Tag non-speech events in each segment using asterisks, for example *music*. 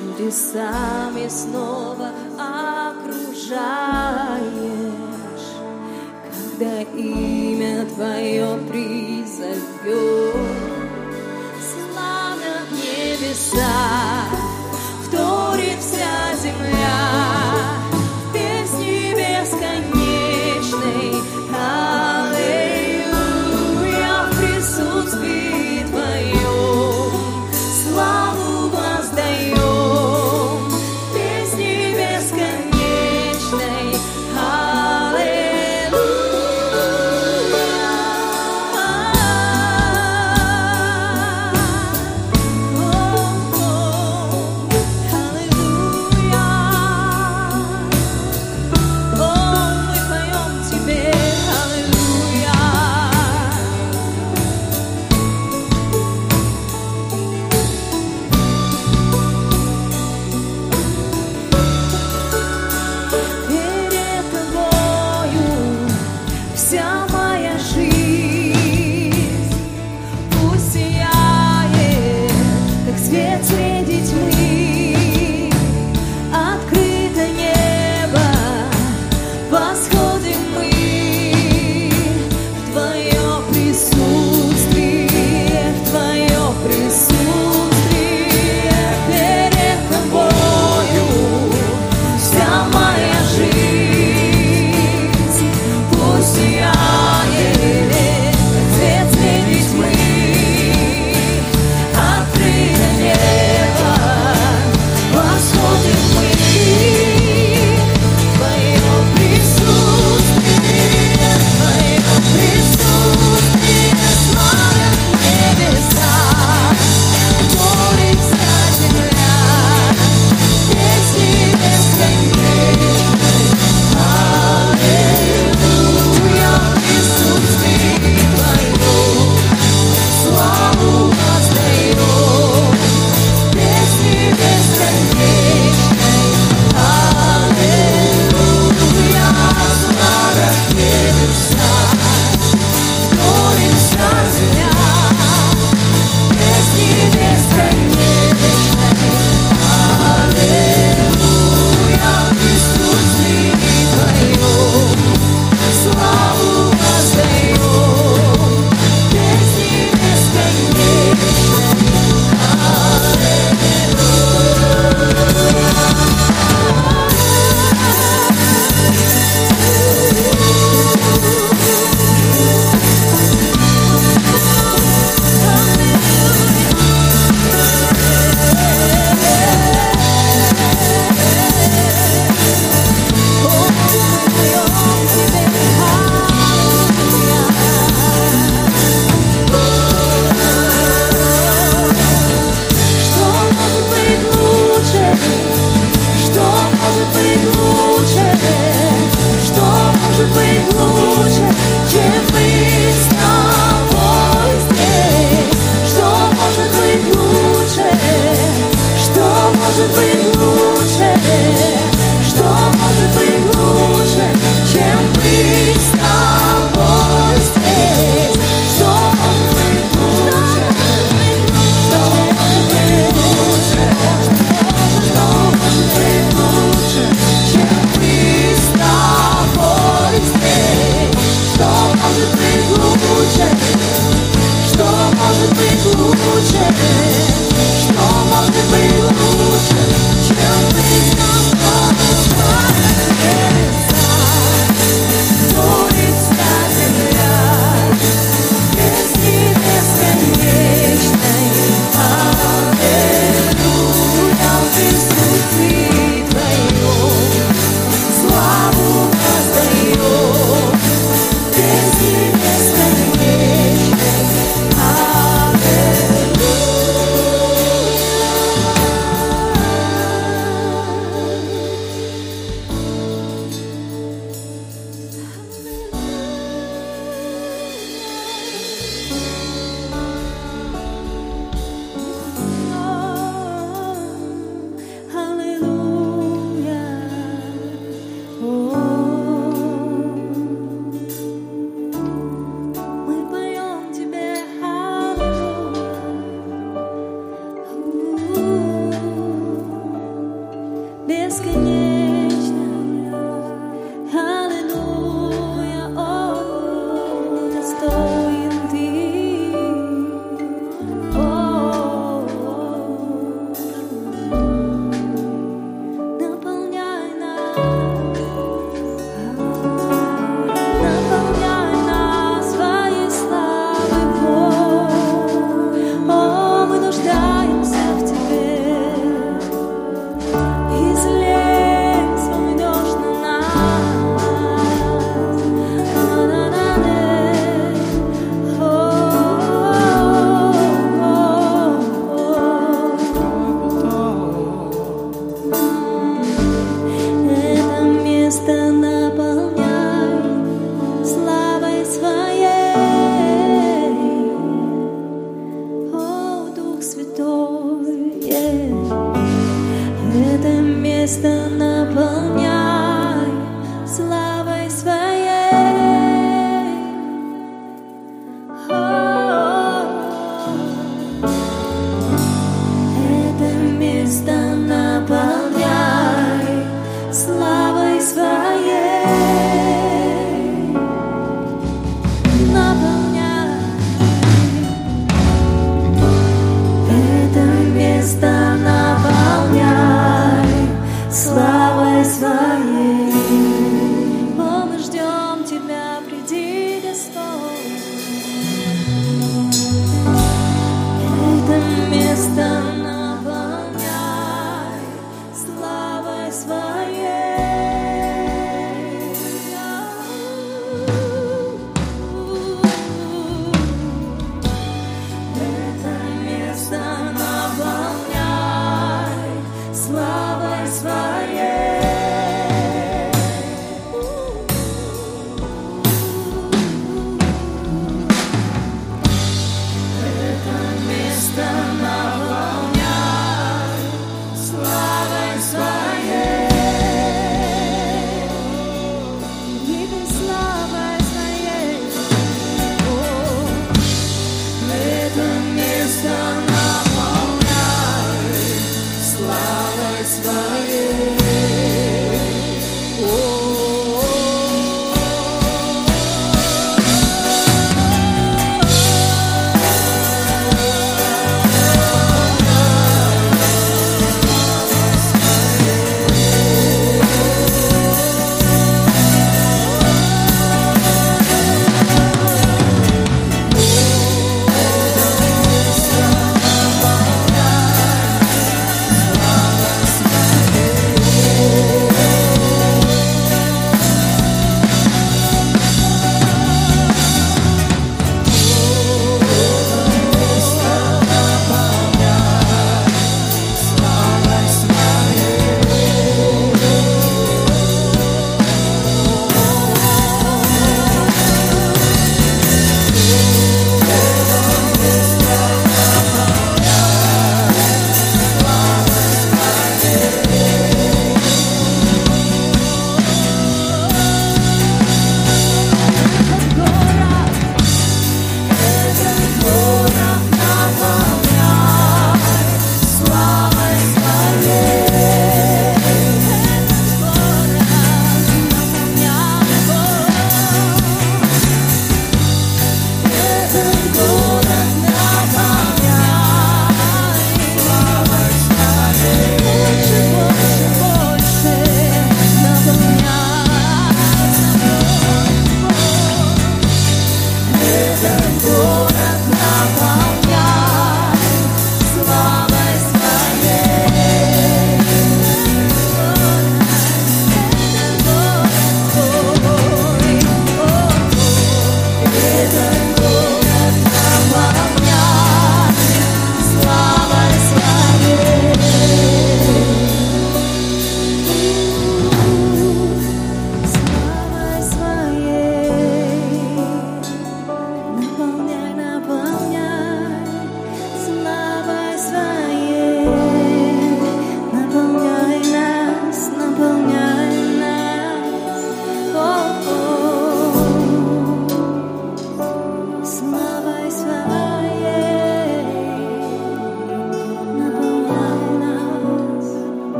чудесами снова окружаешь, когда имя Твое призовет, слава в небесах.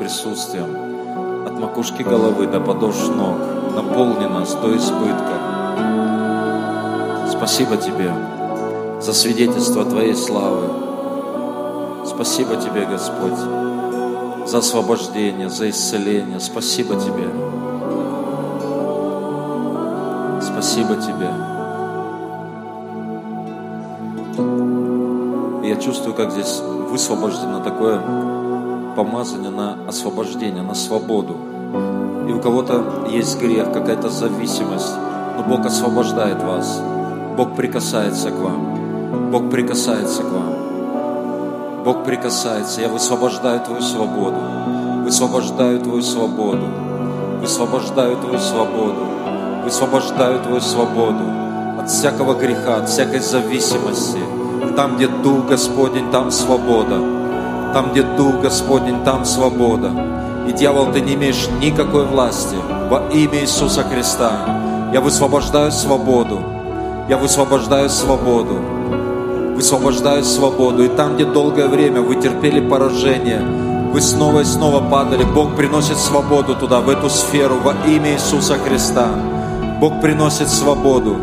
Присутствием от макушки головы до подошв ног. Наполни нас до избытка. Спасибо Тебе за свидетельство Твоей славы. Спасибо Тебе, Господь, за освобождение, за исцеление. Спасибо Тебе. Спасибо Тебе. я чувствую, как здесь высвобождено такое помазание на освобождение, на свободу. И у кого-то есть грех, какая-то зависимость, но Бог освобождает вас. Бог прикасается к вам. Бог прикасается к вам. Бог прикасается. Я высвобождаю твою свободу. Высвобождаю твою свободу. Высвобождаю твою свободу. Высвобождаю твою свободу от всякого греха, от всякой зависимости – там, где Дух Господень, там свобода. Там, где Дух Господень, там свобода. И дьявол, ты не имеешь никакой власти. Во имя Иисуса Христа я высвобождаю свободу. Я высвобождаю свободу. Высвобождаю свободу. И там, где долгое время вы терпели поражение, вы снова и снова падали. Бог приносит свободу туда, в эту сферу, во имя Иисуса Христа. Бог приносит свободу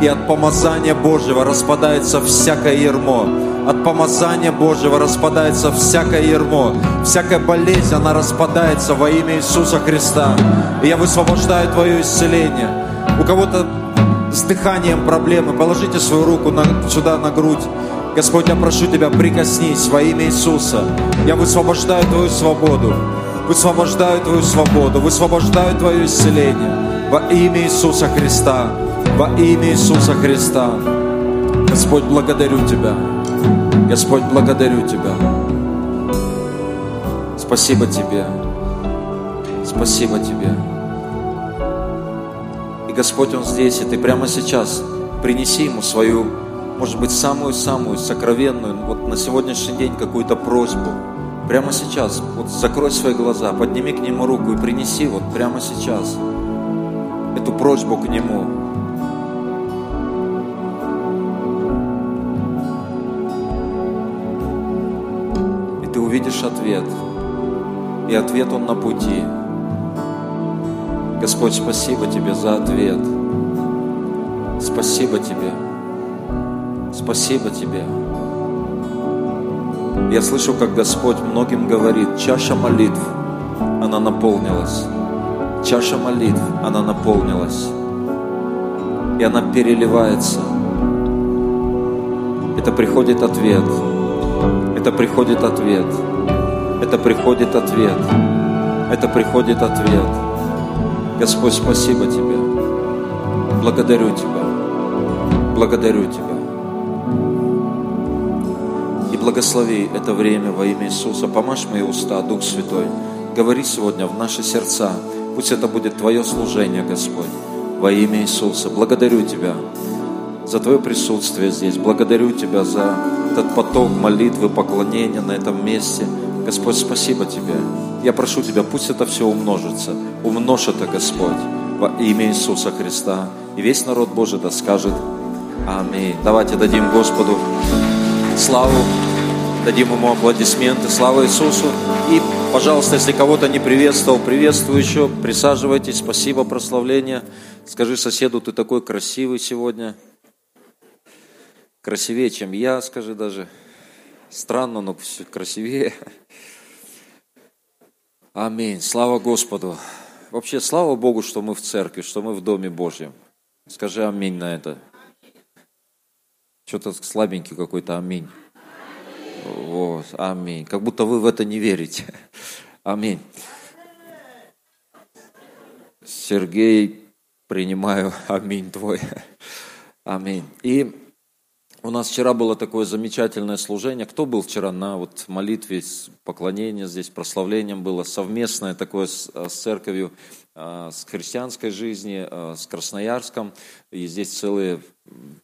и от помазания Божьего распадается всякое ермо. От помазания Божьего распадается всякое ермо. Всякая болезнь, она распадается во имя Иисуса Христа. И я высвобождаю Твое исцеление. У кого-то с дыханием проблемы, положите свою руку на, сюда на грудь. Господь, я прошу Тебя, прикоснись во имя Иисуса. Я высвобождаю Твою свободу. Высвобождаю Твою свободу. Высвобождаю Твое исцеление во имя Иисуса Христа. Во имя Иисуса Христа. Господь, благодарю Тебя. Господь, благодарю Тебя. Спасибо Тебе. Спасибо Тебе. И Господь, Он здесь, и Ты прямо сейчас принеси Ему свою, может быть, самую-самую сокровенную, вот на сегодняшний день какую-то просьбу. Прямо сейчас, вот закрой свои глаза, подними к Нему руку и принеси вот прямо сейчас эту просьбу к Нему. Увидишь ответ. И ответ он на пути. Господь, спасибо Тебе за ответ. Спасибо Тебе. Спасибо Тебе. Я слышу, как Господь многим говорит, чаша молитв, она наполнилась. Чаша молитв, она наполнилась. И она переливается. Это приходит ответ это приходит ответ. Это приходит ответ. Это приходит ответ. Господь, спасибо Тебе. Благодарю Тебя. Благодарю Тебя. И благослови это время во имя Иисуса. Помажь мои уста, Дух Святой. Говори сегодня в наши сердца. Пусть это будет Твое служение, Господь. Во имя Иисуса. Благодарю Тебя за Твое присутствие здесь. Благодарю Тебя за этот поток молитвы, поклонения на этом месте. Господь, спасибо Тебе. Я прошу Тебя, пусть это все умножится. Умножь это, Господь, во имя Иисуса Христа. И весь народ Божий да скажет Аминь. Давайте дадим Господу славу, дадим Ему аплодисменты. Слава Иисусу. И, пожалуйста, если кого-то не приветствовал, приветствую еще. Присаживайтесь. Спасибо, прославление. Скажи соседу, ты такой красивый сегодня красивее, чем я, скажи даже. Странно, но красивее. Аминь. Слава Господу. Вообще, слава Богу, что мы в церкви, что мы в Доме Божьем. Скажи аминь на это. Что-то слабенький какой-то аминь. Вот, аминь. Как будто вы в это не верите. Аминь. Сергей, принимаю аминь твой. Аминь. И у нас вчера было такое замечательное служение. Кто был вчера на вот молитве, поклонение здесь, прославлением было, совместное такое с, с церковью. с христианской жизни, с Красноярском. И здесь целые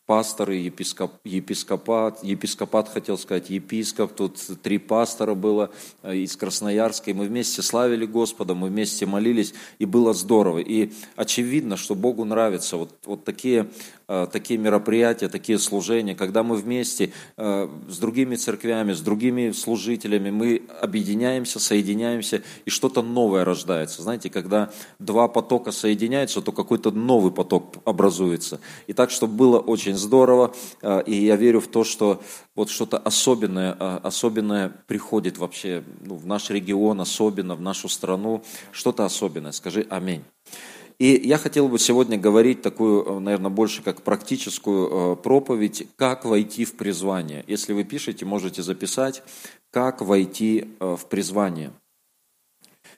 пасторы, епископ, епископат, епископат, хотел сказать, епископ, тут три пастора было э, из Красноярска, и мы вместе славили Господа, мы вместе молились, и было здорово. И очевидно, что Богу нравятся вот, вот такие, э, такие мероприятия, такие служения, когда мы вместе э, с другими церквями, с другими служителями, мы объединяемся, соединяемся, и что-то новое рождается. Знаете, когда два потока соединяются, то какой-то новый поток образуется. И так, чтобы было очень здорово, а, и я верю в то, что вот что-то особенное, а, особенное приходит вообще ну, в наш регион, особенно в нашу страну, что-то особенное. Скажи аминь. И я хотел бы сегодня говорить такую, наверное, больше как практическую проповедь, как войти в призвание. Если вы пишете, можете записать, как войти в призвание.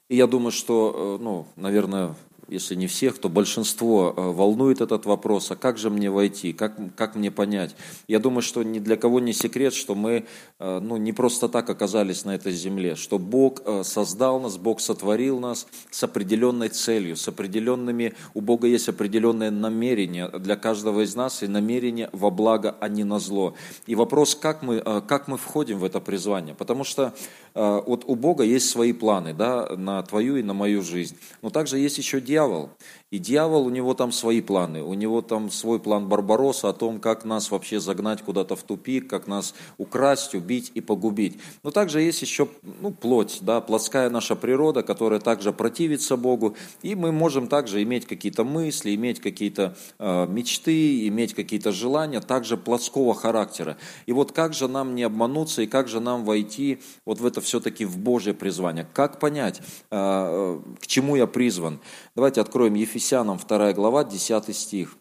И я думаю, что, ну, наверное, если не всех, то большинство э, волнует этот вопрос, а как же мне войти, как, как мне понять. Я думаю, что ни для кого не секрет, что мы э, ну, не просто так оказались на этой земле, что Бог э, создал нас, Бог сотворил нас с определенной целью, с определенными, у Бога есть определенное намерение для каждого из нас, и намерение во благо, а не на зло. И вопрос, как мы, как мы входим в это призвание, потому что вот у Бога есть свои планы да, на твою и на мою жизнь, но также есть еще дело, дьявол. И дьявол, у него там свои планы, у него там свой план Барбароса о том, как нас вообще загнать куда-то в тупик, как нас украсть, убить и погубить. Но также есть еще ну, плоть, да, плотская наша природа, которая также противится Богу, и мы можем также иметь какие-то мысли, иметь какие-то э, мечты, иметь какие-то желания, также плотского характера. И вот как же нам не обмануться и как же нам войти вот в это все-таки в Божье призвание? Как понять, э, э к чему я призван? Давайте откроем Ефесянам Ефесянам 2 глава, 10 стих.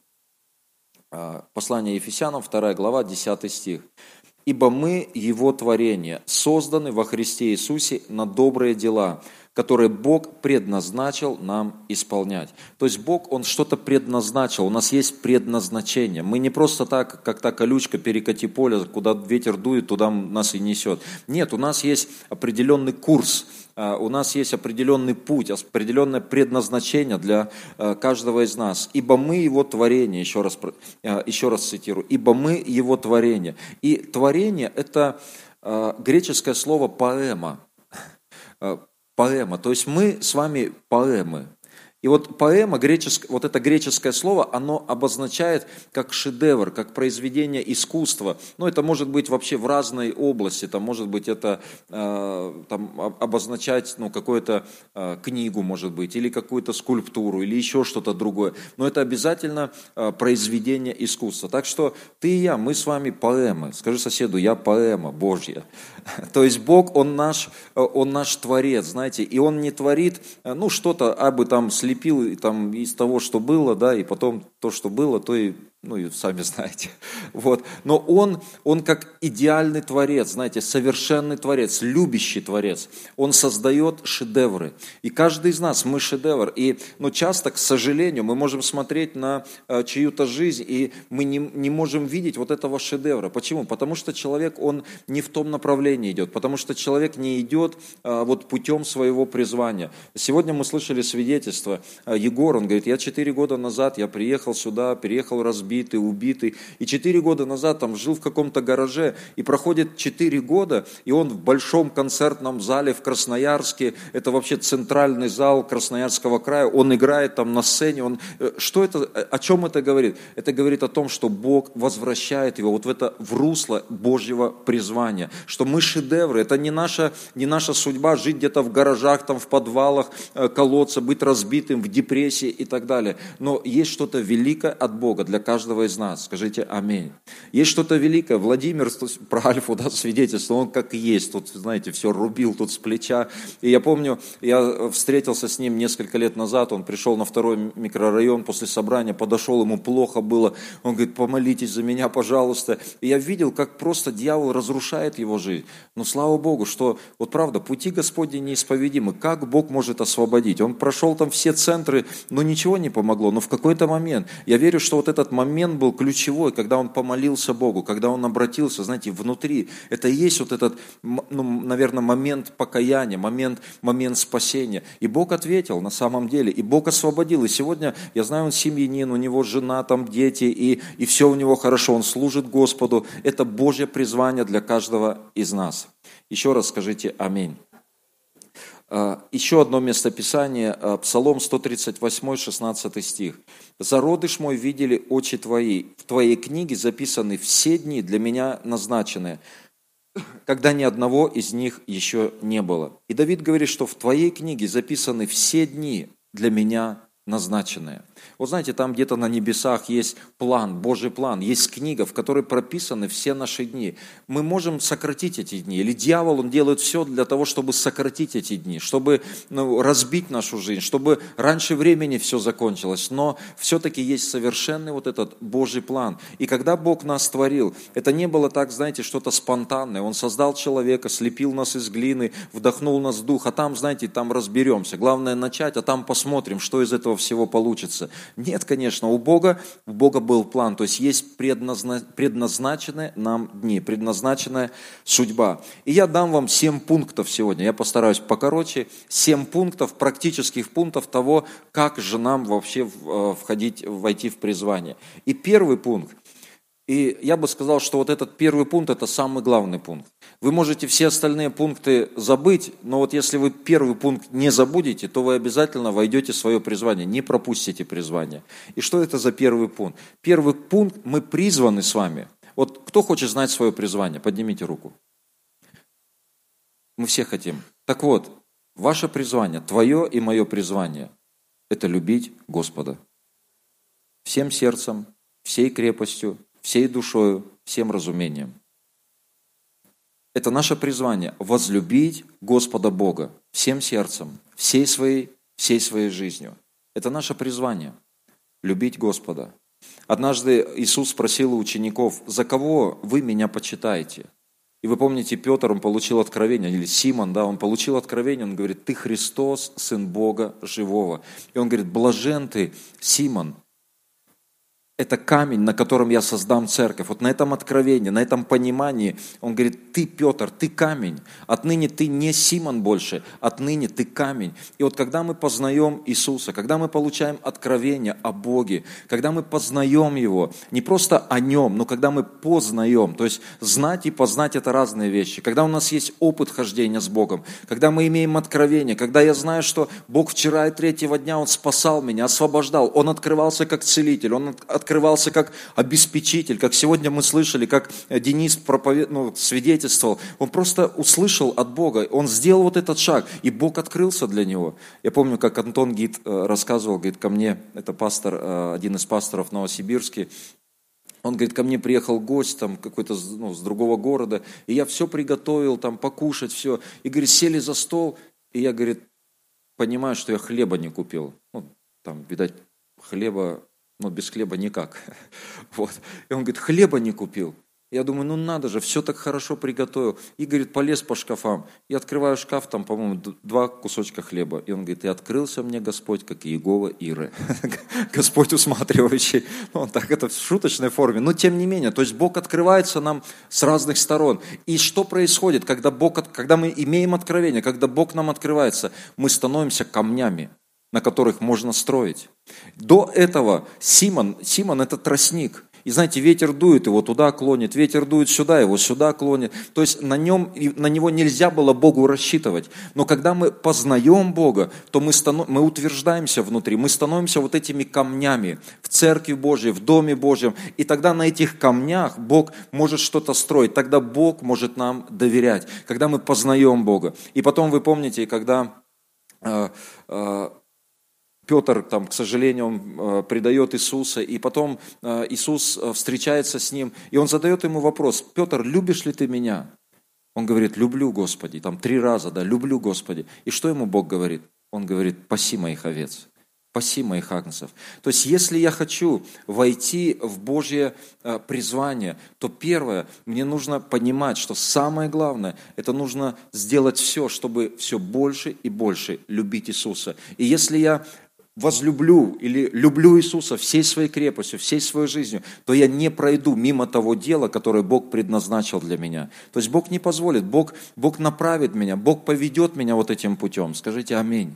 А, послание Ефесянам 2 глава, 10 стих. «Ибо мы, Его творение, созданы во Христе Иисусе на добрые дела, которые Бог предназначил нам исполнять. То есть Бог, Он что-то предназначил, у нас есть предназначение. Мы не просто так, как та колючка перекати поле, куда ветер дует, туда нас и несет. Нет, у нас есть определенный курс, а, у нас есть определенный путь, определенное предназначение для а, каждого из нас. Ибо мы его творение, еще раз, а, еще раз цитирую, ибо мы его творение. И творение – это греческое слово поэма поэма. То есть мы с вами поэмы. И вот поэма, греческое, вот это греческое слово, оно обозначает как шедевр, как произведение искусства. Ну, это может быть вообще в разной области, там, может быть, это э, там, обозначать ну, какую-то э, книгу, может быть, или какую-то скульптуру, или еще что-то другое. Но это обязательно э, произведение искусства. Так что ты и я, мы с вами поэмы. Скажи соседу, я поэма Божья. *laughs* То есть Бог, Он наш, Он наш Творец, знаете, и Он не творит, ну, что-то, абы там слепил там, из того, что было, да, и потом то, что было, то и ну и сами *laughs* знаете. Вот. Но он, он как идеальный творец, знаете, совершенный творец, любящий творец. Он создает шедевры. И каждый из нас, мы шедевр. И ну, часто, к сожалению, мы можем смотреть на э, чью-то жизнь, и мы не, не можем видеть вот этого шедевра. Почему? Потому что человек, он не в том направлении идет, потому что человек не идет э, вот путем своего призвания. Сегодня мы слышали свидетельство. Э, Егор, он говорит, я четыре года назад, я приехал сюда, переехал разбить избитый, убитый. И четыре года назад там жил в каком-то гараже, и проходит четыре года, и он в большом концертном зале в Красноярске, это вообще центральный зал Красноярского края, он играет там на сцене, он, э, что это, о чем это говорит? Это говорит о том, что Бог возвращает его вот в это, в русло Божьего призвания, что мы шедевры, это не наша, не наша судьба жить где-то в гаражах, там в подвалах, э, колоться, быть разбитым в депрессии и так далее, но есть что-то великое от Бога для каждого каждого из нас. Скажите аминь. Есть что-то великое. Владимир про Альфу да, свидетельство, он как есть. Тут, знаете, все рубил тут с плеча. И я помню, я встретился с ним несколько лет назад, он пришел на второй микрорайон после собрания, подошел, ему плохо было. Он говорит, помолитесь за меня, пожалуйста. И я видел, как просто дьявол разрушает его жизнь. Но слава Богу, что вот правда, пути Господни неисповедимы. Как Бог может освободить? Он прошел там все центры, но ничего не помогло. Но в какой-то момент, я верю, что вот этот момент, момент был ключевой, когда он помолился Богу, когда он обратился, знаете, внутри. Это и есть вот этот, ну, наверное, момент покаяния, момент, момент спасения. И Бог ответил на самом деле, и Бог освободил. И сегодня, я знаю, он семьянин, у него жена, там дети, и, и все у него хорошо, он служит Господу. Это Божье призвание для каждого из нас. Еще раз скажите «Аминь». А, еще одно местописание, а, Псалом 138, 16 стих. «Зародыш мой видели очи твои, в твоей книге записаны все дни для меня назначенные, когда ни одного из них еще не было». И Давид говорит, что в твоей книге записаны все дни для меня назначенные. Вот знаете, там где-то на небесах есть план, Божий план, есть книга, в которой прописаны все наши дни. Мы можем сократить эти дни, или дьявол, он делает все для того, чтобы сократить эти дни, чтобы ну, разбить нашу жизнь, чтобы раньше времени все закончилось. Но все-таки есть совершенный вот этот Божий план. И когда Бог нас творил, это не было так, знаете, что-то спонтанное. Он создал человека, слепил нас из глины, вдохнул нас в дух, а там, знаете, там разберемся. Главное начать, а там посмотрим, что из этого всего получится. Нет, конечно, у Бога, у Бога был план, то есть есть предназначенные нам дни, предназначенная судьба. И я дам вам семь пунктов сегодня, я постараюсь покороче, семь пунктов, практических пунктов того, как же нам вообще э, входить, войти в призвание. И первый пункт, и я бы сказал, что вот этот первый пункт – это самый главный пункт. Вы можете все остальные пункты забыть, но вот если вы первый пункт не забудете, то вы обязательно войдете в свое призвание, не пропустите призвание. И что это за первый пункт? Первый пункт – мы призваны с вами. Вот кто хочет знать свое призвание? Поднимите руку. Мы все хотим. Так вот, ваше призвание, твое и мое призвание – это любить Господа. Всем сердцем, всей крепостью, всей душою, всем разумением. Это наше призвание – возлюбить Господа Бога всем сердцем, всей своей, всей своей жизнью. Это наше призвание – любить Господа. Однажды Иисус спросил у учеников, «За кого вы меня почитаете?» И вы помните, Петр, он получил откровение, или Симон, да, он получил откровение, он говорит, «Ты Христос, Сын Бога живого». И он говорит, «Блажен ты, Симон, это камень, на котором я создам церковь. Вот на этом откровении, на этом понимании он говорит, ты, Петр, ты камень. Отныне ты не Симон больше, отныне ты камень. И вот когда мы познаем Иисуса, когда мы получаем откровение о Боге, когда мы познаем Его, не просто о Нем, но когда мы познаем, то есть знать и познать это разные вещи. Когда у нас есть опыт хождения с Богом, когда мы имеем откровение, когда я знаю, что Бог вчера и третьего дня Он спасал меня, освобождал, Он открывался как целитель, Он открывался открывался как обеспечитель, как сегодня мы слышали, как Денис проповед... ну, свидетельствовал. Он просто услышал от Бога, он сделал вот этот шаг, и Бог открылся для него. Я помню, как Антон Гид э, рассказывал, говорит, ко мне, это пастор, э, один из пасторов Новосибирске, он говорит, ко мне приехал гость там какой-то ну, с другого города, и я все приготовил, там покушать, все. И, говорит, сели за стол, и я, говорит, понимаю, что я хлеба не купил. Ну, там, видать, хлеба но без хлеба никак. *laughs* Вот. И он говорит, хлеба не купил. Я думаю, ну надо же, все так хорошо приготовил. И, говорит, полез по шкафам. И открываю шкаф, там, по-моему, два кусочка хлеба. И он говорит, и открылся мне Господь, как Иегова Иры. *laughs* Господь усматривающий. Ну, он так это в шуточной форме. Но тем не менее, то есть Бог открывается нам с разных сторон. И что происходит, когда, Бог, когда мы имеем откровение, когда Бог нам открывается? Мы становимся камнями на которых можно строить. До этого Симон, Симон это тростник. И знаете, ветер дует, его туда клонит, ветер дует сюда, его сюда клонит. То есть на, нем, на него нельзя было Богу рассчитывать. Но когда мы познаем Бога, то мы, станов, мы утверждаемся внутри, мы становимся вот этими камнями в Церкви Божьей, в Доме Божьем. И тогда на этих камнях Бог может что-то строить, тогда Бог может нам доверять, когда мы познаем Бога. И потом вы помните, когда э, э, Петр, там, к сожалению, он э, предает Иисуса, и потом э, Иисус э, встречается с ним, и он задает ему вопрос, Петр, любишь ли ты меня? Он говорит, люблю, Господи, там три раза, да, люблю, Господи. И что ему Бог говорит? Он говорит, паси моих овец, паси моих агнцев. То есть, если я хочу войти в Божье призвание, то первое, мне нужно понимать, что самое главное, это нужно сделать все, чтобы все больше и больше любить Иисуса. И если я возлюблю или люблю Иисуса всей своей крепостью, всей своей жизнью, то я не пройду мимо того дела, которое Бог предназначил для меня. То есть Бог не позволит, Бог, Бог направит меня, Бог поведет меня вот этим путем. Скажите аминь.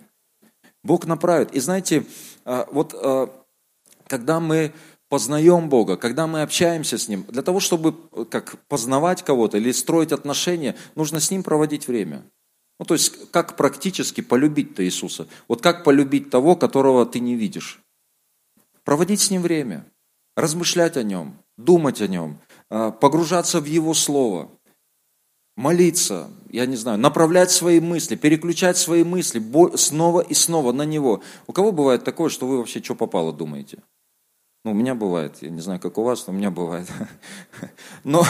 Бог направит. И знаете, а, вот а, когда мы познаем Бога, когда мы общаемся с Ним, для того, чтобы как познавать кого-то или строить отношения, нужно с Ним проводить время. Ну, то есть, как практически полюбить-то Иисуса? Вот как полюбить того, которого ты не видишь? Проводить с Ним время, размышлять о Нем, думать о Нем, а, погружаться в Его Слово, молиться, я не знаю, направлять свои мысли, переключать свои мысли снова и снова на Него. У кого бывает такое, что вы вообще что попало думаете? Ну, у меня бывает, я не знаю, как у вас, но у меня бывает. *laughs* Но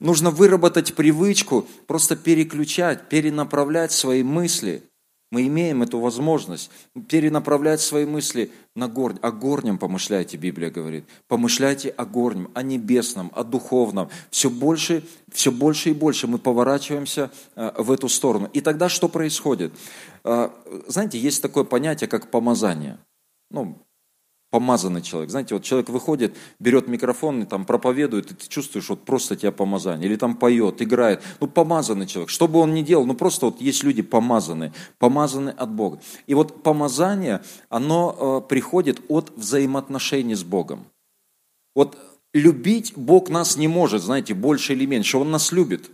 нужно выработать привычку, просто переключать, перенаправлять свои мысли. Мы имеем эту возможность перенаправлять свои мысли на горнь. О горнем помышляйте, Библия говорит. Помышляйте о горнем, о небесном, о духовном. Все больше, все больше и больше мы поворачиваемся э, в эту сторону. И тогда что происходит? Э, знаете, есть такое понятие, как помазание. Ну, помазанный человек. Знаете, вот человек выходит, берет микрофон и там проповедует, и ты чувствуешь вот просто тебя помазание. Или там поет, играет. Ну, помазанный человек. Что бы он ни делал, ну просто вот есть люди помазанные, помазанные от Бога. И вот помазание, оно э, приходит от взаимоотношений с Богом. Вот любить Бог нас не может, знаете, больше или меньше. Он нас любит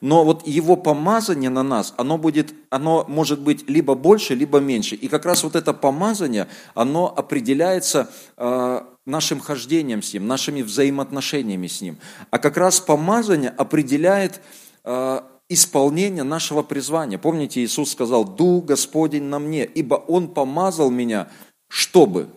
но вот его помазание на нас, оно, будет, оно может быть либо больше, либо меньше. И как раз вот это помазание, оно определяется э, нашим хождением с Ним, нашими взаимоотношениями с Ним. А как раз помазание определяет э, исполнение нашего призвания. Помните, Иисус сказал, «Дух Господень на мне, ибо Он помазал меня, чтобы...»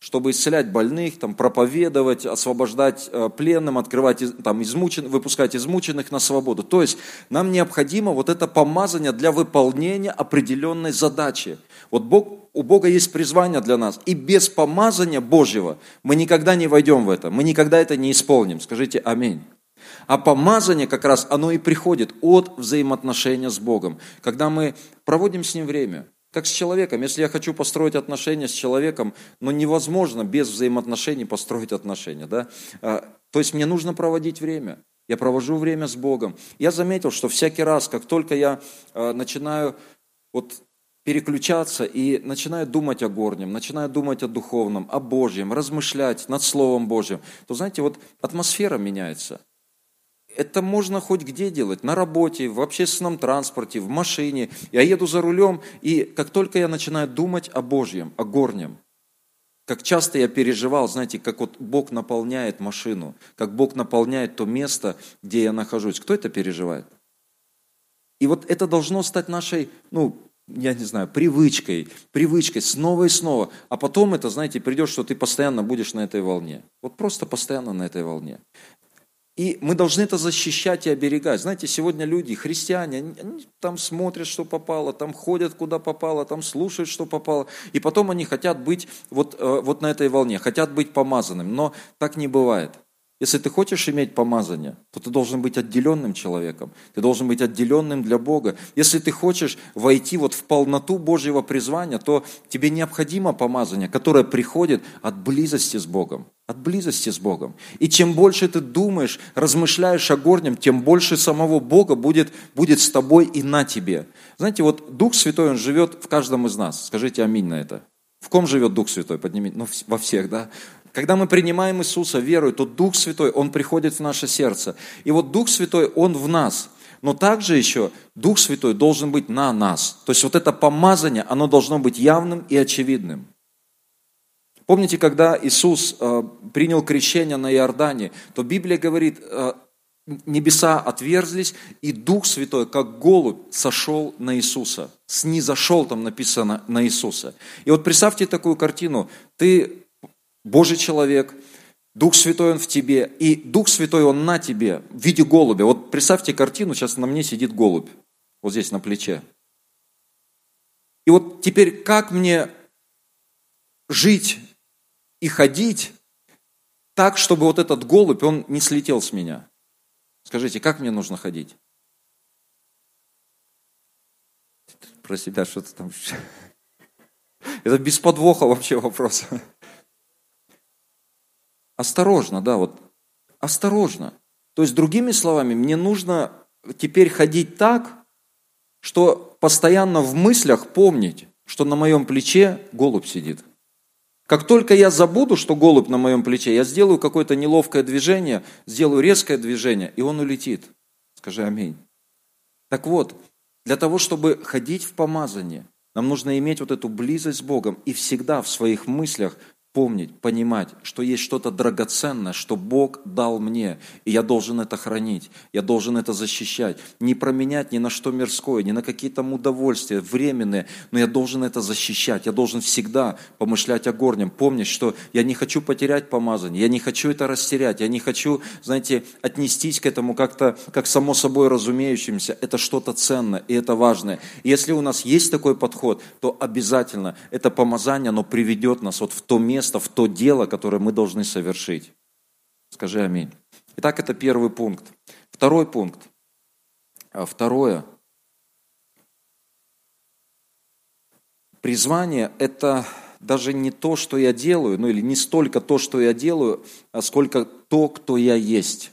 чтобы исцелять больных, там, проповедовать, освобождать э, пленным, открывать, там, измучен, выпускать измученных на свободу. То есть нам необходимо вот это помазание для выполнения определенной задачи. Вот Бог, у Бога есть призвание для нас, и без помазания Божьего мы никогда не войдем в это, мы никогда это не исполним. Скажите аминь. А помазание как раз, оно и приходит от взаимоотношения с Богом, когда мы проводим с Ним время – как с человеком. Если я хочу построить отношения с человеком, но невозможно без взаимоотношений построить отношения. Да? А, то есть мне нужно проводить время. Я провожу время с Богом. Я заметил, что всякий раз, как только я а, начинаю вот переключаться и начинаю думать о горнем, начинаю думать о духовном, о Божьем, размышлять над Словом Божьим, то, знаете, вот атмосфера меняется. Это можно хоть где делать, на работе, в общественном транспорте, в машине. Я еду за рулем, и как только я начинаю думать о Божьем, о горнем, как часто я переживал, знаете, как вот Бог наполняет машину, как Бог наполняет то место, где я нахожусь. Кто это переживает? И вот это должно стать нашей, ну, я не знаю, привычкой, привычкой снова и снова. А потом это, знаете, придет, что ты постоянно будешь на этой волне. Вот просто постоянно на этой волне. И мы должны это защищать и оберегать. Знаете, сегодня люди, христиане, они, они там смотрят, что попало, там ходят, куда попало, там слушают, что попало. И потом они хотят быть вот, э, вот на этой волне, хотят быть помазанным. Но так не бывает. Если ты хочешь иметь помазание, то ты должен быть отделенным человеком. Ты должен быть отделенным для Бога. Если ты хочешь войти вот в полноту Божьего призвания, то тебе необходимо помазание, которое приходит от близости с Богом. От близости с Богом. И чем больше ты думаешь, размышляешь о горнем, тем больше самого Бога будет, будет с тобой и на тебе. Знаете, вот Дух Святой, Он живет в каждом из нас. Скажите аминь на это. В ком живет Дух Святой? Поднимите. Ну, во всех, да? Когда мы принимаем Иисуса верой, то Дух Святой, Он приходит в наше сердце. И вот Дух Святой, Он в нас. Но также еще Дух Святой должен быть на нас. То есть вот это помазание, оно должно быть явным и очевидным. Помните, когда Иисус э, принял крещение на Иордане, то Библия говорит, э, небеса отверзлись, и Дух Святой, как голубь, сошел на Иисуса. Снизошел, там написано, на Иисуса. И вот представьте такую картину. Ты Божий человек, Дух Святой Он в тебе, и Дух Святой Он на тебе в виде голубя. Вот представьте картину, сейчас на мне сидит голубь, вот здесь на плече. И вот теперь как мне жить и ходить так, чтобы вот этот голубь, он не слетел с меня? Скажите, как мне нужно ходить? Про себя что-то там *laughs* Это без подвоха вообще вопрос. Осторожно, да, вот осторожно. То есть, другими словами, мне нужно теперь ходить так, что постоянно в мыслях помнить, что на моем плече голубь сидит. Как только я забуду, что голубь на моем плече, я сделаю какое-то неловкое движение, сделаю резкое движение, и он улетит. Скажи аминь. Так вот, для того, чтобы ходить в помазание, нам нужно иметь вот эту близость с Богом и всегда в своих мыслях помнить, понимать, что есть что-то драгоценное, что Бог дал мне, и я должен это хранить, я должен это защищать, не променять ни на что мирское, ни на какие то удовольствия временные, но я должен это защищать, я должен всегда помышлять о горнем, помнить, что я не хочу потерять помазание, я не хочу это растерять, я не хочу, знаете, отнестись к этому как-то, как само собой разумеющимся, это что-то ценное, и это важное. И если у нас есть такой подход, то обязательно это помазание, оно приведет нас вот в то место, место, в то дело, которое мы должны совершить. Скажи аминь. Итак, это первый пункт. Второй пункт. А второе. Призвание – это даже не то, что я делаю, ну или не столько то, что я делаю, а сколько то, кто я есть.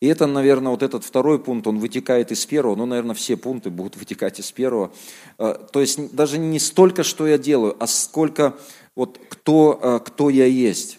И это, наверное, вот этот второй пункт, он вытекает из первого, ну, наверное, все пункты будут вытекать из первого. А, то есть даже не столько, что я делаю, а сколько вот кто, э, кто я есть.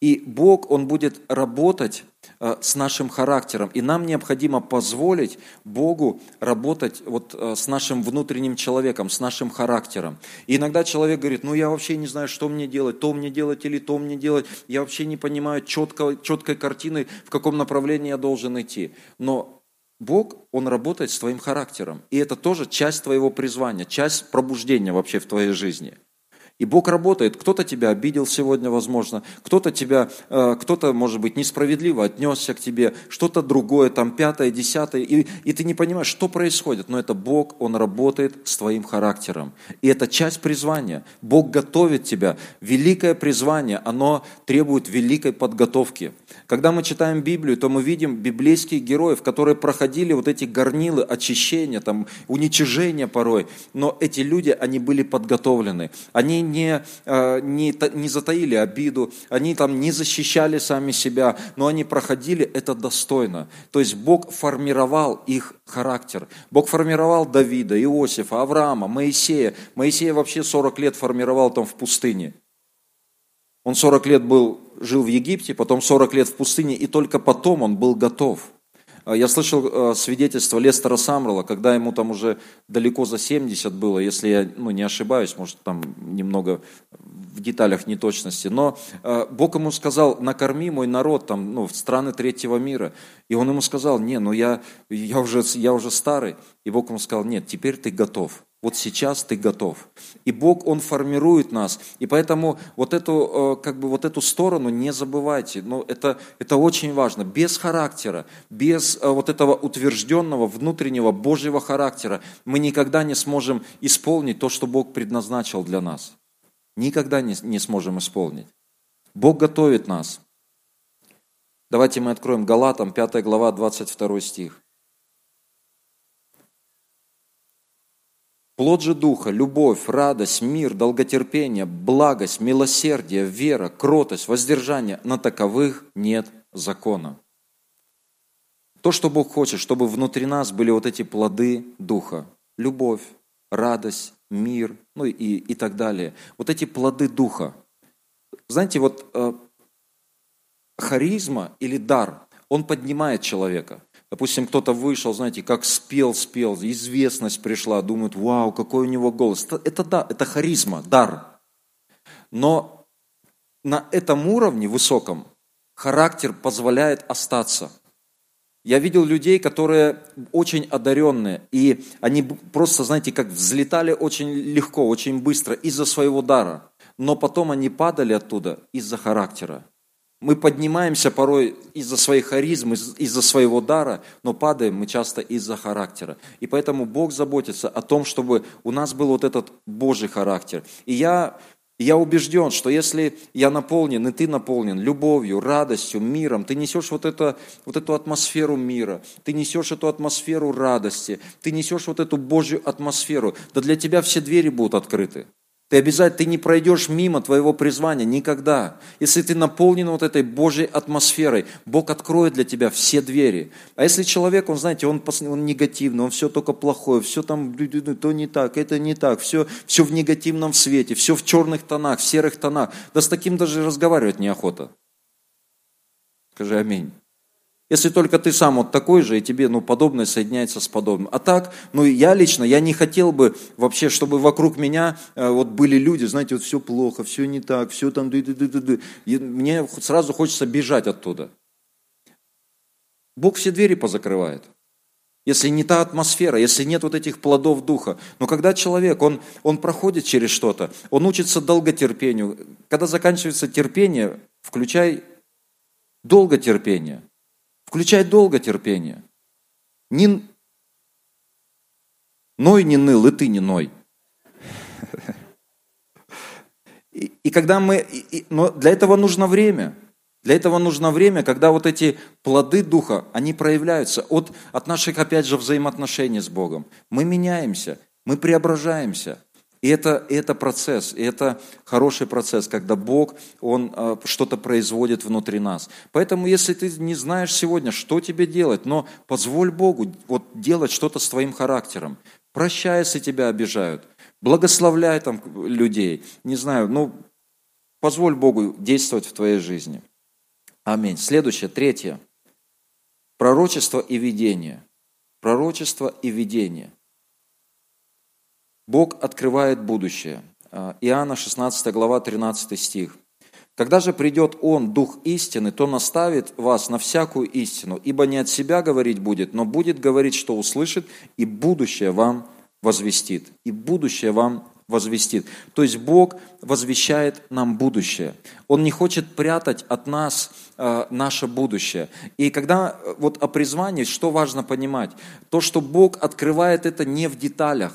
И Бог, Он будет работать э, с нашим характером. И нам необходимо позволить Богу работать вот э, с нашим внутренним человеком, с нашим характером. И иногда человек говорит, ну я вообще не знаю, что мне делать, то мне делать или то мне делать. Я вообще не понимаю четко, четкой картины, в каком направлении я должен идти. Но Бог, Он работает с твоим характером. И это тоже часть твоего призвания, часть пробуждения вообще в твоей жизни – и Бог работает. Кто-то тебя обидел сегодня, возможно, кто-то тебя, э, кто-то, может быть, несправедливо отнесся к тебе, что-то другое, там, пятое, десятое, и, и ты не понимаешь, что происходит. Но это Бог, Он работает с твоим характером. И это часть призвания. Бог готовит тебя. Великое призвание, оно требует великой подготовки. Когда мы читаем Библию, то мы видим библейских героев, которые проходили вот эти горнилы очищения, там, уничижения порой. Но эти люди, они были подготовлены. Они не, э, не, не затаили обиду, они там не защищали сами себя, но они проходили это достойно. То есть Бог формировал их характер. Бог формировал Давида, Иосифа, Авраама, Моисея. Моисея вообще 40 лет формировал там в пустыне. Он 40 лет был, жил в Египте, потом 40 лет в пустыне, и только потом он был готов – я слышал а, свидетельство Лестера Самрала, когда ему там уже далеко за 70 было, если я ну, не ошибаюсь, может там немного в деталях неточности, но а, Бог ему сказал, накорми мой народ там, ну, в страны третьего мира. И он ему сказал, не, ну я, я, уже, я уже старый. И Бог ему сказал, нет, теперь ты готов. Вот сейчас ты готов. И Бог, Он формирует нас. И поэтому вот эту, э, как бы вот эту сторону не забывайте. Но это, это очень важно. Без характера, без э, вот этого утвержденного внутреннего Божьего характера мы никогда не сможем исполнить то, что Бог предназначил для нас. Никогда не, не сможем исполнить. Бог готовит нас. Давайте мы откроем Галатам, 5 глава, 22 стих. Плод же Духа – любовь, радость, мир, долготерпение, благость, милосердие, вера, кротость, воздержание. На таковых нет закона. То, что Бог хочет, чтобы внутри нас были вот эти плоды Духа. Любовь, радость, мир, ну и, и так далее. Вот эти плоды Духа. Знаете, вот э, харизма или дар, он поднимает человека – Допустим, кто-то вышел, знаете, как спел, спел, известность пришла, думают, вау, какой у него голос. Это, да, это харизма, дар. Но на этом уровне высоком характер позволяет остаться. Я видел людей, которые очень одаренные, и они просто, знаете, как взлетали очень легко, очень быстро из-за своего дара, но потом они падали оттуда из-за характера. Мы поднимаемся порой из-за своих харизм, из-за своего дара, но падаем мы часто из-за характера. И поэтому Бог заботится о том, чтобы у нас был вот этот Божий характер. И я, я убежден, что если я наполнен, и ты наполнен любовью, радостью, миром, ты несешь вот, это, вот эту атмосферу мира, ты несешь эту атмосферу радости, ты несешь вот эту Божью атмосферу, да для тебя все двери будут открыты. Ты обязательно, ты не пройдешь мимо твоего призвания никогда. Если ты наполнен вот этой Божьей атмосферой, Бог откроет для тебя все двери. А если человек, он, знаете, он, он негативный, он все только плохое, все там, то не так, это не так, все, все в негативном свете, все в черных тонах, в серых тонах. Да с таким даже разговаривать неохота. Скажи аминь. Если только ты сам вот такой же, и тебе ну, подобное соединяется с подобным. А так, ну я лично, я не хотел бы вообще, чтобы вокруг меня э, вот были люди, знаете, вот все плохо, все не так, все там... Ды -ды -ды -ды -ды. И мне сразу хочется бежать оттуда. Бог все двери позакрывает. Если не та атмосфера, если нет вот этих плодов духа. Но когда человек, он, он проходит через что-то, он учится долготерпению. Когда заканчивается терпение, включай долготерпение – Включай долготерпение. Не... Ной не ныл, и ты не ной. И, и когда мы... И, но для этого нужно время. Для этого нужно время, когда вот эти плоды Духа, они проявляются от, от наших, опять же, взаимоотношений с Богом. Мы меняемся, мы преображаемся – и это, это процесс, и это хороший процесс, когда Бог, Он э, что-то производит внутри нас. Поэтому, если ты не знаешь сегодня, что тебе делать, но позволь Богу вот, делать что-то с твоим характером. Прощай, если тебя обижают. Благословляй там людей. Не знаю, ну, позволь Богу действовать в твоей жизни. Аминь. Следующее, третье. Пророчество и видение. Пророчество и видение – Бог открывает будущее. А, Иоанна 16 глава 13 стих. Когда же придет Он, Дух истины, то наставит вас на всякую истину, ибо не от себя говорить будет, но будет говорить, что услышит, и будущее вам возвестит. И будущее вам возвестит. То есть Бог возвещает нам будущее. Он не хочет прятать от нас э, наше будущее. И когда э, вот о призвании, что важно понимать? То, что Бог открывает это не в деталях.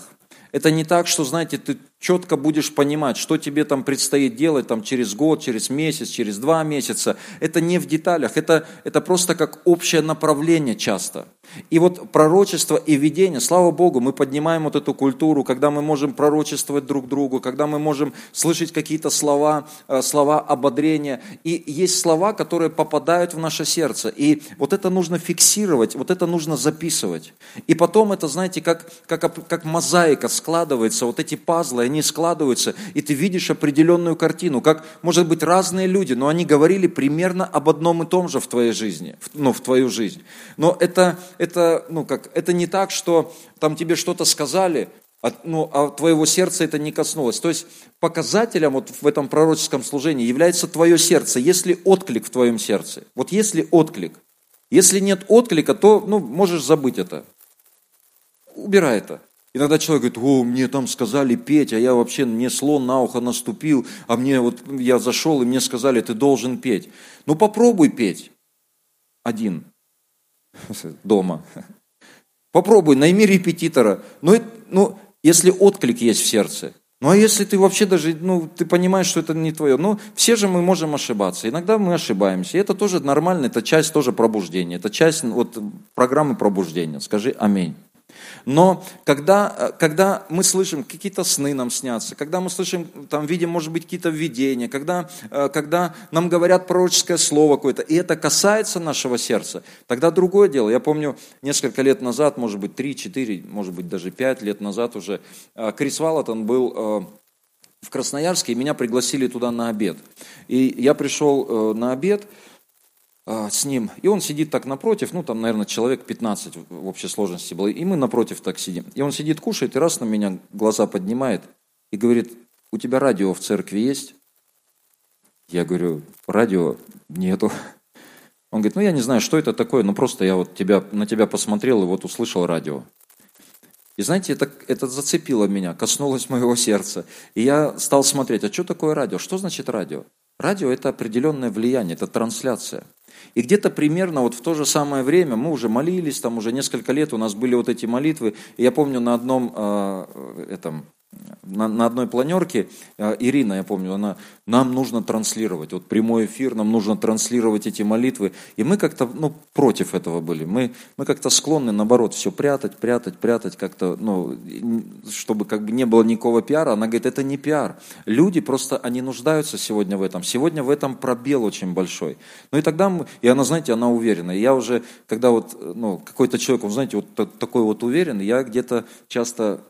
Это не так, что, знаете, ты четко будешь понимать, что тебе там предстоит делать там, через год, через месяц, через два месяца. Это не в деталях, это, это просто как общее направление часто. И вот пророчество и видение, слава Богу, мы поднимаем вот эту культуру, когда мы можем пророчествовать друг другу, когда мы можем слышать какие-то слова, э, слова ободрения. И есть слова, которые попадают в наше сердце. И вот это нужно фиксировать, вот это нужно записывать. И потом это, знаете, как, как, как мозаика складывается, вот эти пазлы, они складываются, и ты видишь определенную картину, как, может быть, разные люди, но они говорили примерно об одном и том же в твоей жизни, ну, в твою жизнь. Но это, это, ну, как, это не так, что там тебе что-то сказали, а, ну, а твоего сердца это не коснулось. То есть показателем вот в этом пророческом служении является твое сердце, если отклик в твоем сердце. Вот если отклик. Если нет отклика, то ну, можешь забыть это. Убирай это. Иногда человек говорит, о, мне там сказали петь, а я вообще, мне слон на ухо наступил, а мне вот, я зашел, и мне сказали, ты должен петь. Ну попробуй петь. Один. *laughs* Дома. Попробуй, найми репетитора. Ну, ну, если отклик есть в сердце. Ну, а если ты вообще даже, ну, ты понимаешь, что это не твое. Ну, все же мы можем ошибаться. Иногда мы ошибаемся. И это тоже нормально, это часть тоже пробуждения. Это часть вот, программы пробуждения. Скажи аминь. Но когда, э, когда мы слышим, какие-то сны нам снятся, когда мы слышим, там видим, может быть, какие-то видения, когда, э, когда нам говорят пророческое слово какое-то, и это касается нашего сердца, тогда другое дело. Я помню, несколько лет назад, может быть, 3-4, может быть, даже 5 лет назад уже, э, Крис Валатон был в Красноярске, и меня пригласили туда на обед. И я пришел на обед, с ним, и он сидит так напротив, ну там, наверное, человек 15 в общей сложности было, и мы напротив так сидим. И он сидит, кушает, и раз на меня глаза поднимает и говорит, у тебя радио в церкви есть? Я говорю, радио нету. Он говорит, ну я не знаю, что это такое, но просто я вот тебя, на тебя посмотрел и вот услышал радио. И знаете, это, это зацепило меня, коснулось моего сердца. И я стал смотреть, а что такое радио? Что значит радио? Радио – это определенное влияние, это трансляция. И где-то примерно вот в то же самое время мы уже молились, там уже несколько лет у нас были вот эти молитвы. И я помню на одном э, этом на, на одной планерке э, Ирина, я помню, она, нам нужно транслировать, вот прямой эфир, нам нужно транслировать эти молитвы. И мы как-то ну, против этого были. Мы, мы как-то склонны, наоборот, все прятать, прятать, прятать, как-то, ну, чтобы как бы не было никакого пиара. Она говорит, это не пиар. Люди просто, они нуждаются сегодня в этом. Сегодня в этом пробел очень большой. Ну и тогда, мы, и она, знаете, она уверена. И я уже, когда вот, ну, какой-то человек, он, знаете, вот такой вот уверенный, я где-то часто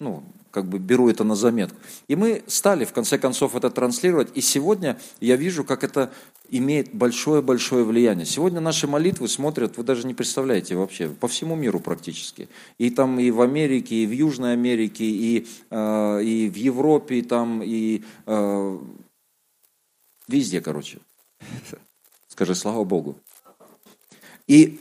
ну, как бы беру это на заметку. И мы стали, в конце концов, это транслировать. И сегодня я вижу, как это имеет большое-большое влияние. Сегодня наши молитвы смотрят, вы даже не представляете вообще, по всему миру практически. И там и в Америке, и в Южной Америке, и, э, и в Европе, и там, и э, везде, короче. Скажи, слава Богу. И,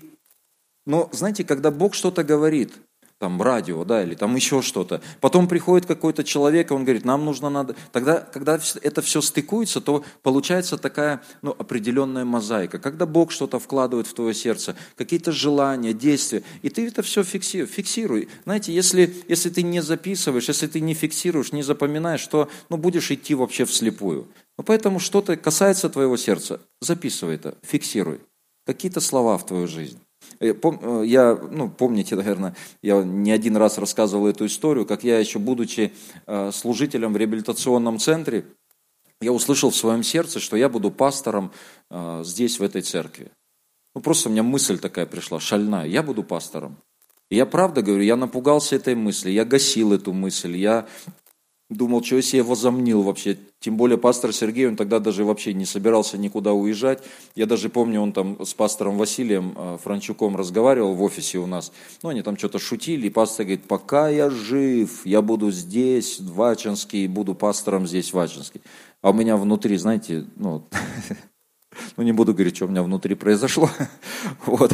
но, знаете, когда Бог что-то говорит – там радио, да, или там еще что-то. Потом приходит какой-то человек, и он говорит, нам нужно надо. Тогда, когда это все стыкуется, то получается такая ну, определенная мозаика. Когда Бог что-то вкладывает в твое сердце, какие-то желания, действия, и ты это все фиксируй. фиксируй. Знаете, если, если ты не записываешь, если ты не фиксируешь, не запоминаешь, то ну, будешь идти вообще вслепую. Ну, поэтому что-то касается твоего сердца, записывай это, фиксируй. Какие-то слова в твою жизнь. Э, э, я, ну, помните, наверное, я не один раз рассказывал эту историю, как я еще, будучи э, служителем в реабилитационном центре, я услышал в своем сердце, что я буду пастором здесь, в этой церкви. Ну, просто у меня мысль такая пришла, шальная, я буду пастором. И я правда говорю, я напугался этой мысли, я гасил эту мысль, я Думал, что я возомнил вообще. Тем более пастор Сергей, он тогда даже вообще не собирался никуда уезжать. Я даже помню, он там с пастором Василием э, Франчуком разговаривал в офисе у нас. Ну, они там что-то шутили, и пастор говорит, пока я жив, я буду здесь, в Ачинске, и буду пастором здесь, в Ачинске. А у меня внутри, знаете, ну, *laughs* ну, не буду говорить, что у меня внутри произошло. *laughs* Вот.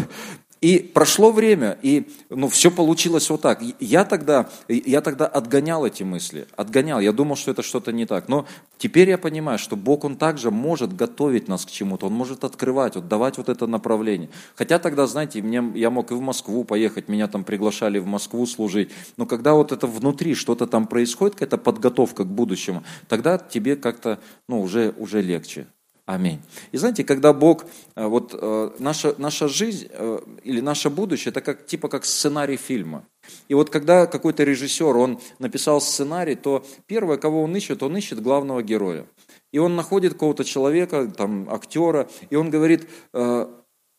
И прошло время, и ну, все получилось вот так. Я тогда, я тогда отгонял эти мысли, отгонял. Я думал, что это что-то не так. Но теперь я понимаю, что Бог, Он также может готовить нас к чему-то. Он может открывать, вот, давать вот это направление. Хотя тогда, знаете, мне, я мог и в Москву поехать, меня там приглашали в Москву служить. Но когда вот это внутри что-то там происходит, какая-то подготовка к будущему, тогда тебе как-то ну, уже, уже легче. Аминь. И знаете, когда Бог, э, вот э, наша, наша жизнь э, или наше будущее, это как, типа как сценарий фильма. И вот когда какой-то режиссер, он написал сценарий, то первое, кого он ищет, он ищет главного героя. И он находит какого-то человека, там, актера, и он говорит,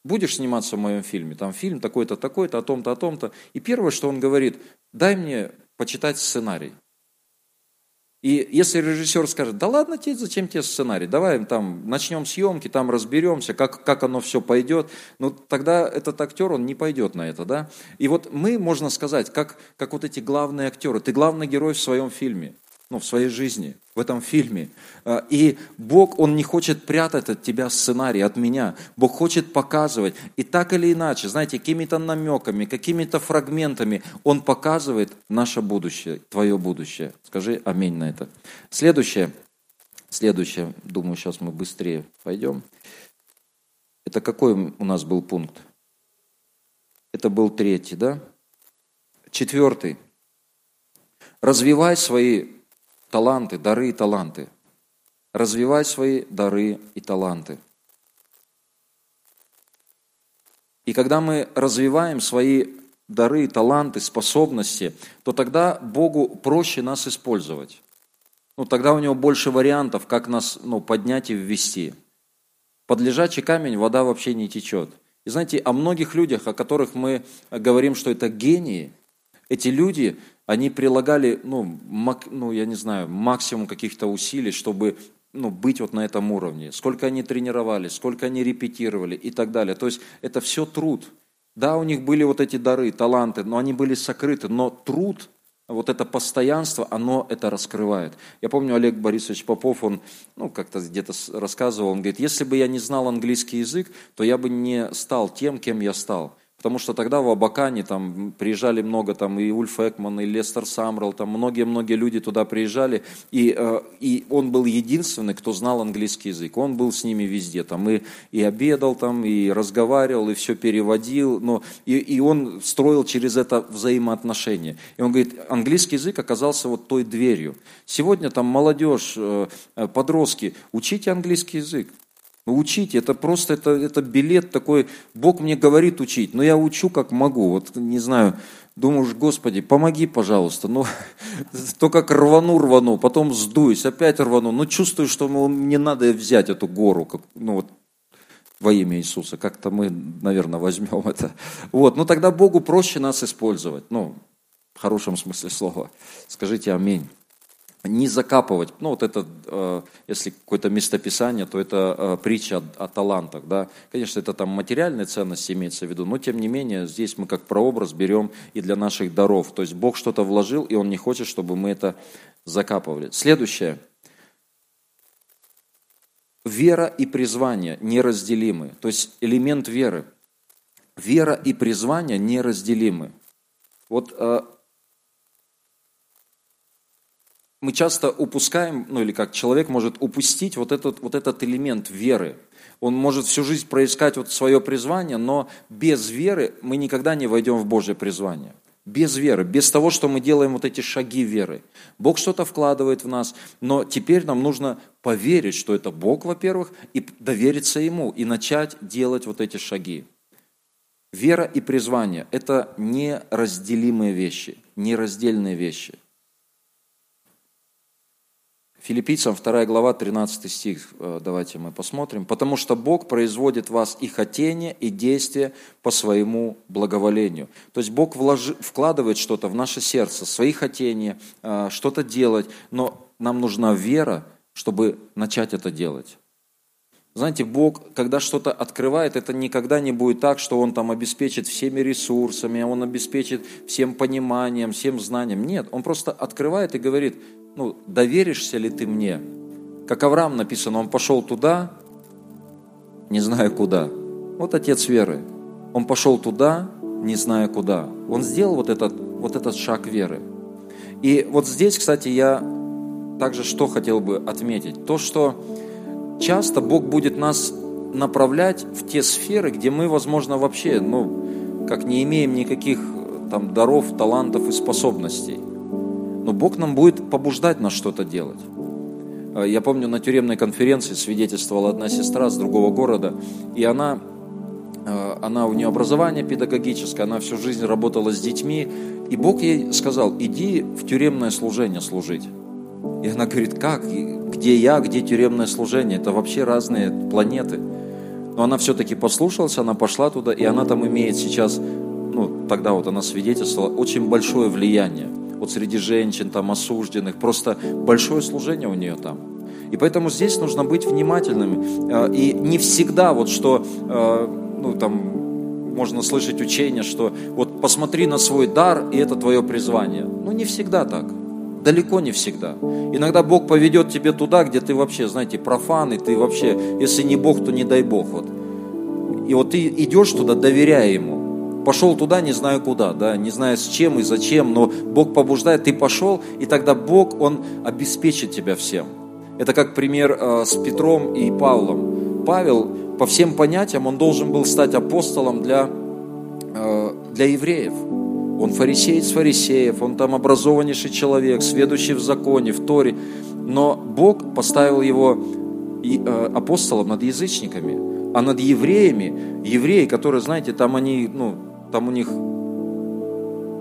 будешь сниматься в моем фильме, там фильм такой-то, такой-то, о том-то, о том-то. И первое, что он говорит, дай мне почитать сценарий. И если режиссер скажет, да ладно тебе, зачем тебе сценарий, давай там начнем съемки, там разберемся, как, как оно все пойдет, ну тогда этот актер, он не пойдет на это, да. И вот мы, можно сказать, как, как вот эти главные актеры, ты главный герой в своем фильме – ну, в своей жизни, в этом фильме. А, и Бог, Он не хочет прятать от тебя сценарий, от меня. Бог хочет показывать. И так или иначе, знаете, какими-то намеками, какими-то фрагментами Он показывает наше будущее, твое будущее. Скажи аминь на это. Следующее, следующее, думаю, сейчас мы быстрее пойдем. Это какой у нас был пункт? Это был третий, да? Четвертый. Развивай свои таланты, дары и таланты. Развивай свои дары и таланты. И когда мы развиваем свои дары, таланты, способности, то тогда Богу проще нас использовать. Ну, тогда у него больше вариантов, как нас ну, поднять и ввести. Под лежачий камень вода вообще не течет. И знаете, о многих людях, о которых мы говорим, что это гении, эти люди, они прилагали, ну, мак, ну я не знаю, максимум каких-то усилий, чтобы ну, быть вот на этом уровне. Сколько они тренировались, сколько они репетировали и так далее. То есть это все труд. Да, у них были вот эти дары, таланты, но они были сокрыты. Но труд, вот это постоянство, оно это раскрывает. Я помню, Олег Борисович Попов, он ну, как-то где-то рассказывал, он говорит, если бы я не знал английский язык, то я бы не стал тем, кем я стал. Потому что тогда в Абакане там приезжали много, там и Ульф Экман, и Лестер Самрал, там многие-многие люди туда приезжали, и, э, и он был единственный, кто знал английский язык. Он был с ними везде, там и, и обедал там, и разговаривал, и все переводил, но, и, и он строил через это взаимоотношения. И он говорит, английский язык оказался вот той дверью. Сегодня там молодежь, э, э, подростки, учите английский язык. Учите, это просто это, это билет такой, Бог мне говорит учить, но я учу как могу. Вот не знаю, думаешь, Господи, помоги, пожалуйста. Ну, *laughs* то как рвану, рвану, потом сдуюсь, опять рвану. Но чувствую, что мне надо взять эту гору, как, ну вот во имя Иисуса. Как-то мы, наверное, возьмем *laughs* это. Вот, ну тогда Богу проще нас использовать. Ну, в хорошем смысле слова. Скажите аминь не закапывать. Ну, вот это, э, если какое-то местописание, то это э, притча о, талантах, да. Конечно, это там материальные ценности имеется в виду, но тем не менее, здесь мы как прообраз берем и для наших даров. То есть Бог что-то вложил, и Он не хочет, чтобы мы это закапывали. Следующее. Вера и призвание неразделимы. То есть элемент веры. Вера и призвание неразделимы. Вот э, мы часто упускаем, ну или как человек может упустить вот этот, вот этот элемент веры. Он может всю жизнь проискать вот свое призвание, но без веры мы никогда не войдем в Божье призвание. Без веры, без того, что мы делаем вот эти шаги веры. Бог что-то вкладывает в нас, но теперь нам нужно поверить, что это Бог, во-первых, и довериться Ему, и начать делать вот эти шаги. Вера и призвание – это неразделимые вещи, нераздельные вещи – Филиппийцам 2 глава, 13 стих, э, давайте мы посмотрим. «Потому что Бог производит вас и хотение, и действие по своему благоволению». То есть Бог вложи, вкладывает что-то в наше сердце, свои хотения, э, что-то делать, но нам нужна вера, чтобы начать это делать. Знаете, Бог, когда что-то открывает, это никогда не будет так, что Он там обеспечит всеми ресурсами, Он обеспечит всем пониманием, всем знанием. Нет, Он просто открывает и говорит, ну, доверишься ли ты мне? Как Авраам написано, он пошел туда, не зная куда. Вот отец веры. Он пошел туда, не зная куда. Он сделал вот этот, вот этот шаг веры. И вот здесь, кстати, я также что хотел бы отметить. То, что часто Бог будет нас направлять в те сферы, где мы, возможно, вообще, ну, как не имеем никаких там даров, талантов и способностей но Бог нам будет побуждать нас что-то делать. Э, я помню, на тюремной конференции свидетельствовала одна сестра с другого города, и она, э, она у нее образование педагогическое, она всю жизнь работала с детьми, и Бог ей сказал, иди в тюремное служение служить. И она говорит, как, где я, где тюремное служение, это вообще разные планеты. Но она все-таки послушалась, она пошла туда, и она там имеет сейчас, ну, тогда вот она свидетельствовала, очень большое влияние вот среди женщин, там, осужденных, просто большое служение у нее там. И поэтому здесь нужно быть внимательными. А, и не всегда вот что, а, ну, там, можно слышать учение, что вот посмотри на свой дар, и это твое призвание. Ну, не всегда так. Далеко не всегда. Иногда Бог поведет тебе туда, где ты вообще, знаете, профан, и ты вообще, если не Бог, то не дай Бог. Вот. И вот ты идешь туда, доверяя Ему пошел туда, не знаю куда, да, не знаю с чем и зачем, но Бог побуждает, ты пошел, и тогда Бог, Он обеспечит тебя всем. Это как пример э, с Петром и Павлом. Павел, по всем понятиям, он должен был стать апостолом для, э, для евреев. Он фарисеец фарисеев, он там образованнейший человек, сведущий в законе, в Торе. Но Бог поставил его э, апостолом над язычниками, а над евреями, евреи, которые, знаете, там они, ну, там у них,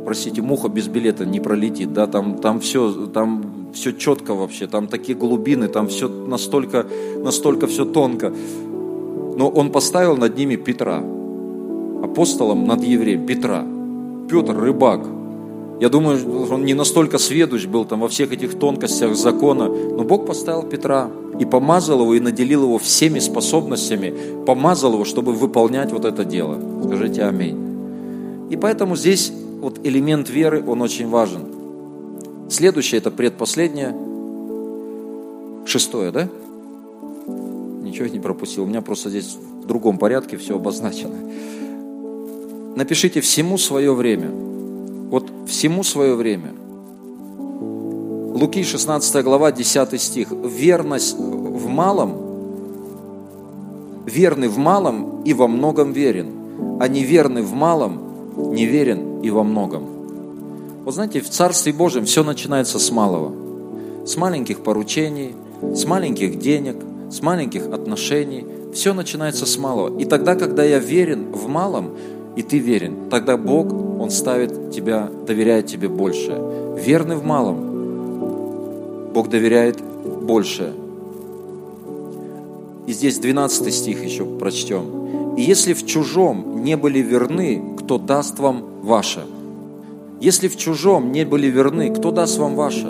простите, муха без билета не пролетит, да, там, там все, там все четко вообще, там такие глубины, там все настолько, настолько все тонко. Но он поставил над ними Петра, апостолом над евреем, Петра. Петр, рыбак. Я думаю, он не настолько сведущ был там во всех этих тонкостях закона, но Бог поставил Петра и помазал его, и наделил его всеми способностями, помазал его, чтобы выполнять вот это дело. Скажите аминь. И поэтому здесь вот элемент веры, он очень важен. Следующее, это предпоследнее, шестое, да? Ничего не пропустил, у меня просто здесь в другом порядке все обозначено. напишите всему свое время. Вот всему свое время. Луки 16 глава, 10 стих. Верность в малом, верный в малом и во многом верен, а неверный в малом, неверен и во многом. Вот знаете, в Царстве Божьем все начинается с малого. С маленьких поручений, с маленьких денег, с маленьких отношений. Все начинается с малого. И тогда, когда я верен в малом, и ты верен, тогда Бог, Он ставит тебя, доверяет тебе больше. Верный в малом, Бог доверяет больше. И здесь 12 стих еще прочтем. «И если в чужом не были верны, кто даст вам ваше?» Если в чужом не были верны, кто даст вам ваше?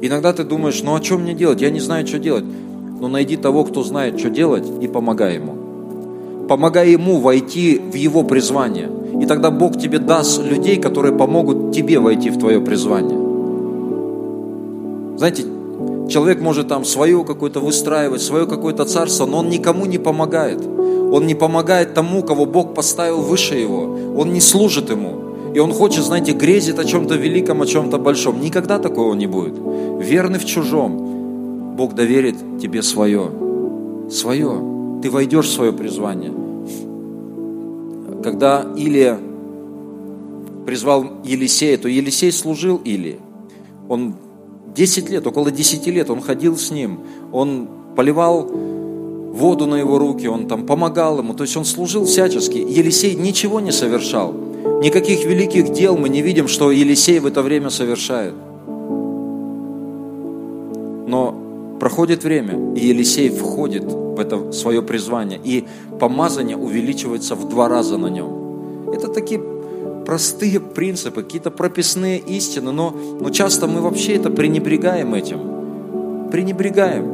Иногда ты думаешь, ну а что мне делать? Я не знаю, что делать. Но найди того, кто знает, что делать, и помогай ему. Помогай ему войти в его призвание. И тогда Бог тебе даст людей, которые помогут тебе войти в твое призвание. Знаете, человек может там свое какое-то выстраивать, свое какое-то царство, но он никому не помогает. Он не помогает тому, кого Бог поставил выше его. Он не служит ему. И он хочет, знаете, грезит о чем-то великом, о чем-то большом. Никогда такого не будет. Верный в чужом, Бог доверит тебе свое. Свое. Ты войдешь в свое призвание. Когда Илия призвал Елисея, то Елисей служил Илии. Он 10 лет, около 10 лет он ходил с ним. Он поливал воду на его руки, он там помогал ему. То есть он служил всячески. Елисей ничего не совершал. Никаких великих дел мы не видим, что Елисей в это время совершает. Но проходит время, и Елисей входит в это свое призвание, и помазание увеличивается в два раза на нем. Это такие простые принципы, какие-то прописные истины, но, но часто мы вообще это пренебрегаем этим. Пренебрегаем.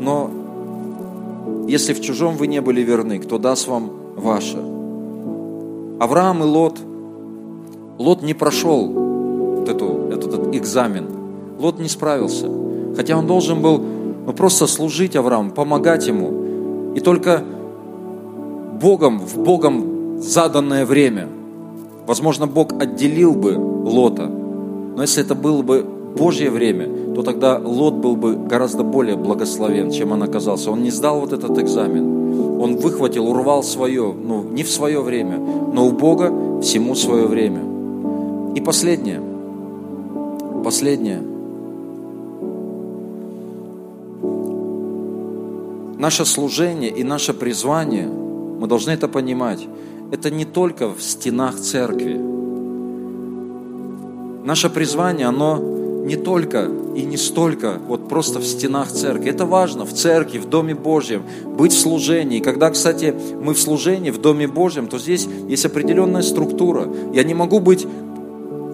Но если в чужом вы не были верны, кто даст вам ваше – Авраам и Лот, Лот не прошел вот эту, этот, этот экзамен. Лот не справился. Хотя он должен был ну, просто служить Аврааму, помогать ему. И только Богом, в Богом заданное время, возможно, Бог отделил бы Лота. Но если это было бы Божье время, то тогда Лот был бы гораздо более благословен, чем он оказался. Он не сдал вот этот экзамен он выхватил, урвал свое, ну, не в свое время, но у Бога всему свое время. И последнее, последнее. Наше служение и наше призвание, мы должны это понимать, это не только в стенах церкви. Наше призвание, оно не только и не столько вот просто в стенах церкви. Это важно, в церкви, в Доме Божьем, быть в служении. Когда, кстати, мы в служении, в Доме Божьем, то здесь есть определенная структура. Я не могу быть,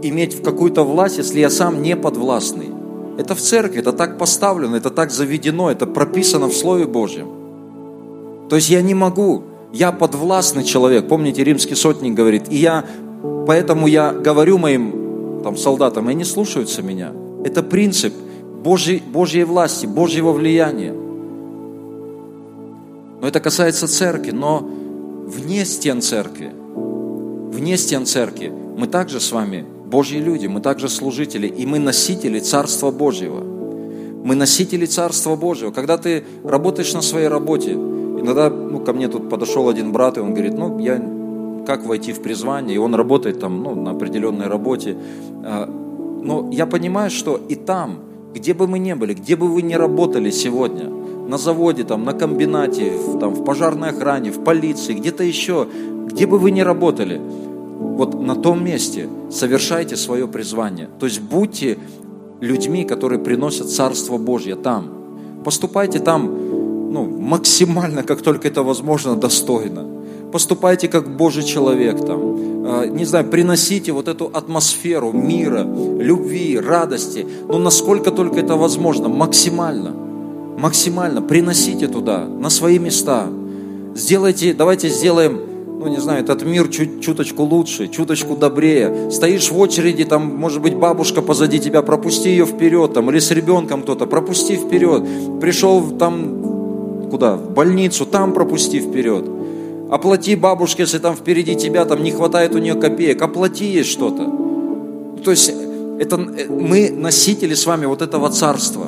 иметь какую-то власть, если я сам не подвластный. Это в церкви, это так поставлено, это так заведено, это прописано в Слове Божьем. То есть я не могу, я подвластный человек. Помните, римский сотник говорит, и я, поэтому я говорю моим там, солдатам, и они слушаются меня. Это принцип Божьей, Божьей власти, Божьего влияния. Но это касается церкви, но вне стен церкви, вне стен церкви мы также с вами Божьи люди, мы также служители, и мы носители Царства Божьего. Мы носители Царства Божьего. Когда ты работаешь на своей работе, иногда ну, ко мне тут подошел один брат, и он говорит, ну, я как войти в призвание, и он работает там ну, на определенной работе. А, но я понимаю, что и там, где бы мы ни были, где бы вы ни работали сегодня, на заводе, там, на комбинате, в, там, в пожарной охране, в полиции, где-то еще, где бы вы ни работали, вот на том месте совершайте свое призвание. То есть будьте людьми, которые приносят Царство Божье там. Поступайте там ну, максимально, как только это возможно, достойно поступайте как Божий человек там, а, не знаю, приносите вот эту атмосферу мира, любви, радости, но насколько только это возможно, максимально, максимально приносите туда, на свои места. Сделайте, давайте сделаем, ну не знаю, этот мир чуть, чуточку лучше, чуточку добрее. Стоишь в очереди, там, может быть, бабушка позади тебя, пропусти ее вперед, там, или с ребенком кто-то, пропусти вперед. Пришел там, куда, в больницу, там пропусти вперед Оплати бабушке, если там впереди тебя, там не хватает у нее копеек. Оплати ей что-то. То есть это, э, мы носители с вами вот этого царства.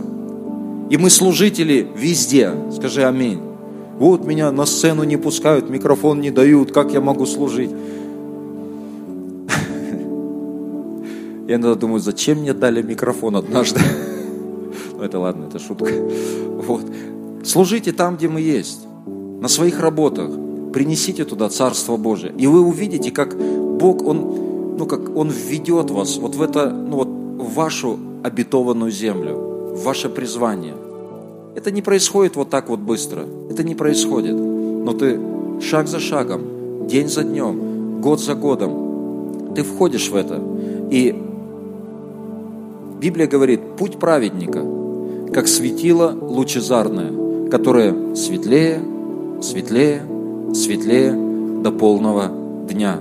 И мы служители везде. Скажи аминь. Вот меня на сцену не пускают, микрофон не дают, как я могу служить? *laughs* Я иногда думаю, зачем мне дали микрофон однажды? *laughs* Ну это ладно, это шутка. Вот. Служите там, где мы есть, на своих работах, принесите туда Царство Божие. И вы увидите, как Бог, Он, ну, как Он введет вас вот в это, ну, вот, в вашу обетованную землю, в ваше призвание. Это не происходит вот так вот быстро. Это не происходит. Но ты шаг за шагом, день за днем, год за годом, ты входишь в это. И Библия говорит, путь праведника, как светило лучезарное, которое светлее, светлее, светлее до полного дня.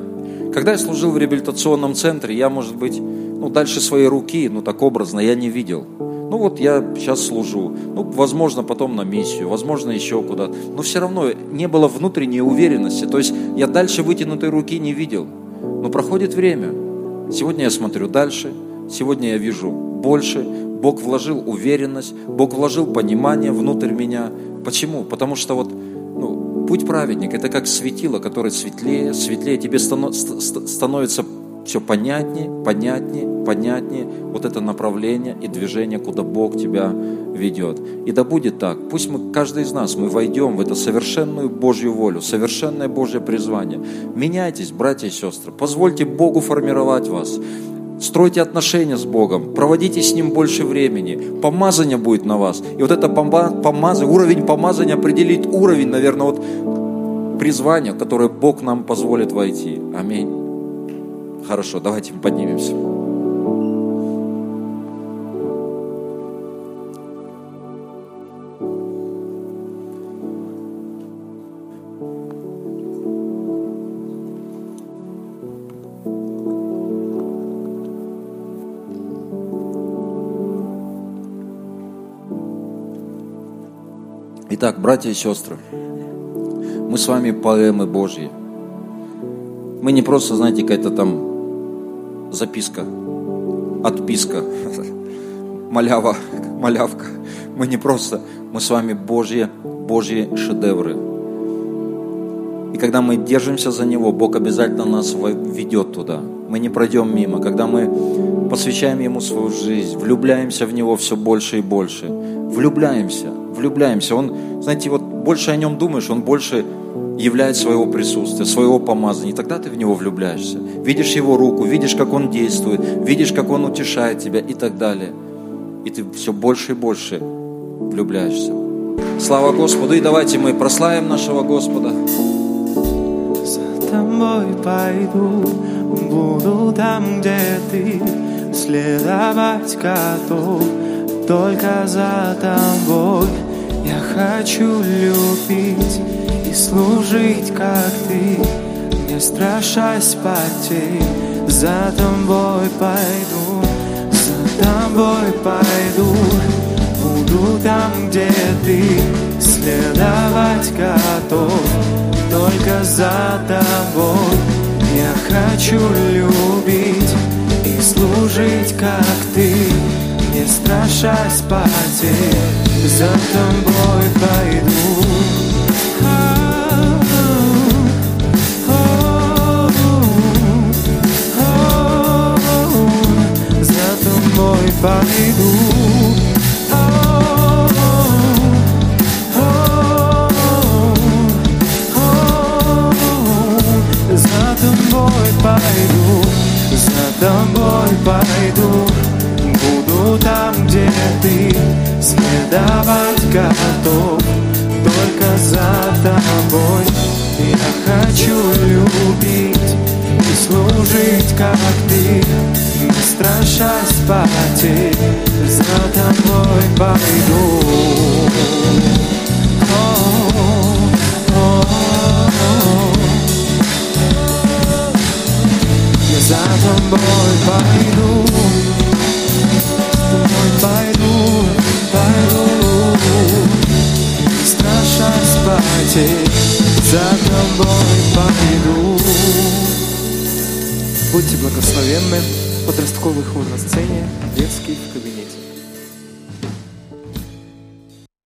Когда я служил в реабилитационном центре, я, может быть, ну, дальше своей руки, ну, так образно, я не видел. Ну, вот я сейчас служу. Ну, возможно, потом на миссию, возможно, еще куда-то. Но все равно не было внутренней уверенности. То есть я дальше вытянутой руки не видел. Но проходит время. Сегодня я смотрю дальше, сегодня я вижу больше. Бог вложил уверенность, Бог вложил понимание внутрь меня. Почему? Потому что вот Путь праведника – это как светило, которое светлее, светлее. Тебе становится все понятнее, понятнее, понятнее вот это направление и движение, куда Бог тебя ведет. И да будет так. Пусть мы, каждый из нас, мы войдем в это совершенную Божью волю, совершенное Божье призвание. Меняйтесь, братья и сестры. Позвольте Богу формировать вас. Стройте отношения с Богом, проводите с Ним больше времени, помазание будет на вас. И вот это помазание, уровень помазания определит уровень, наверное, вот призвания, которое Бог нам позволит войти. Аминь. Хорошо, давайте поднимемся. Итак, братья и сестры, мы с вами поэмы Божьи. Мы не просто, знаете, какая-то там записка, отписка, *laughs* малява, малявка. Мы не просто, мы с вами Божьи, Божьи шедевры. И когда мы держимся за Него, Бог обязательно нас ведет туда. Мы не пройдем мимо. Когда мы посвящаем Ему свою жизнь, влюбляемся в Него все больше и больше, влюбляемся, влюбляемся. Он, знаете, вот больше о нем думаешь, он больше являет своего присутствия, своего помазания. И тогда ты в него влюбляешься. Видишь его руку, видишь, как он действует, видишь, как он утешает тебя и так далее. И ты все больше и больше влюбляешься. Слава Господу. И давайте мы прославим нашего Господа. За тобой пойду, буду там, где ты, следовать готов, только за тобой. Я хочу любить и служить, как ты, не страшась потерь. За тобой пойду, за тобой пойду, буду там, где ты, следовать готов, только за тобой. Я хочу любить и служить, как ты, не страшась потерь, за тобой пойду. За тобой пойду. За тобой пойду, за тобой пойду там, где ты следовать готов Только за тобой. Я хочу любить И служить, как ты Не страшась потерь За тобой пойду. За тобой пойду пойду, пойду Страшась потерь за тобой пойду. Будьте благословенны. Подростковый хор на сцене, детский в.